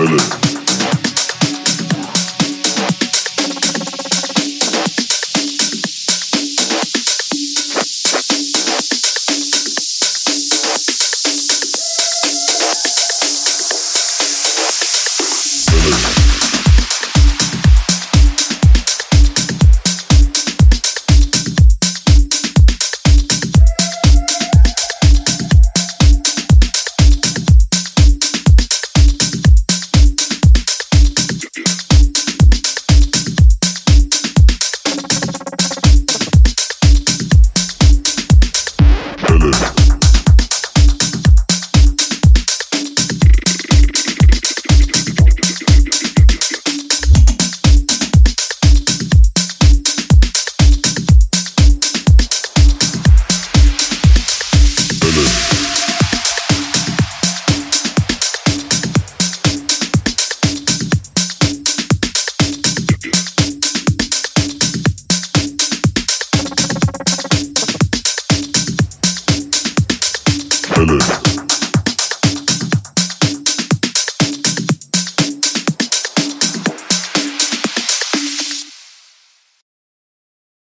Salute. London.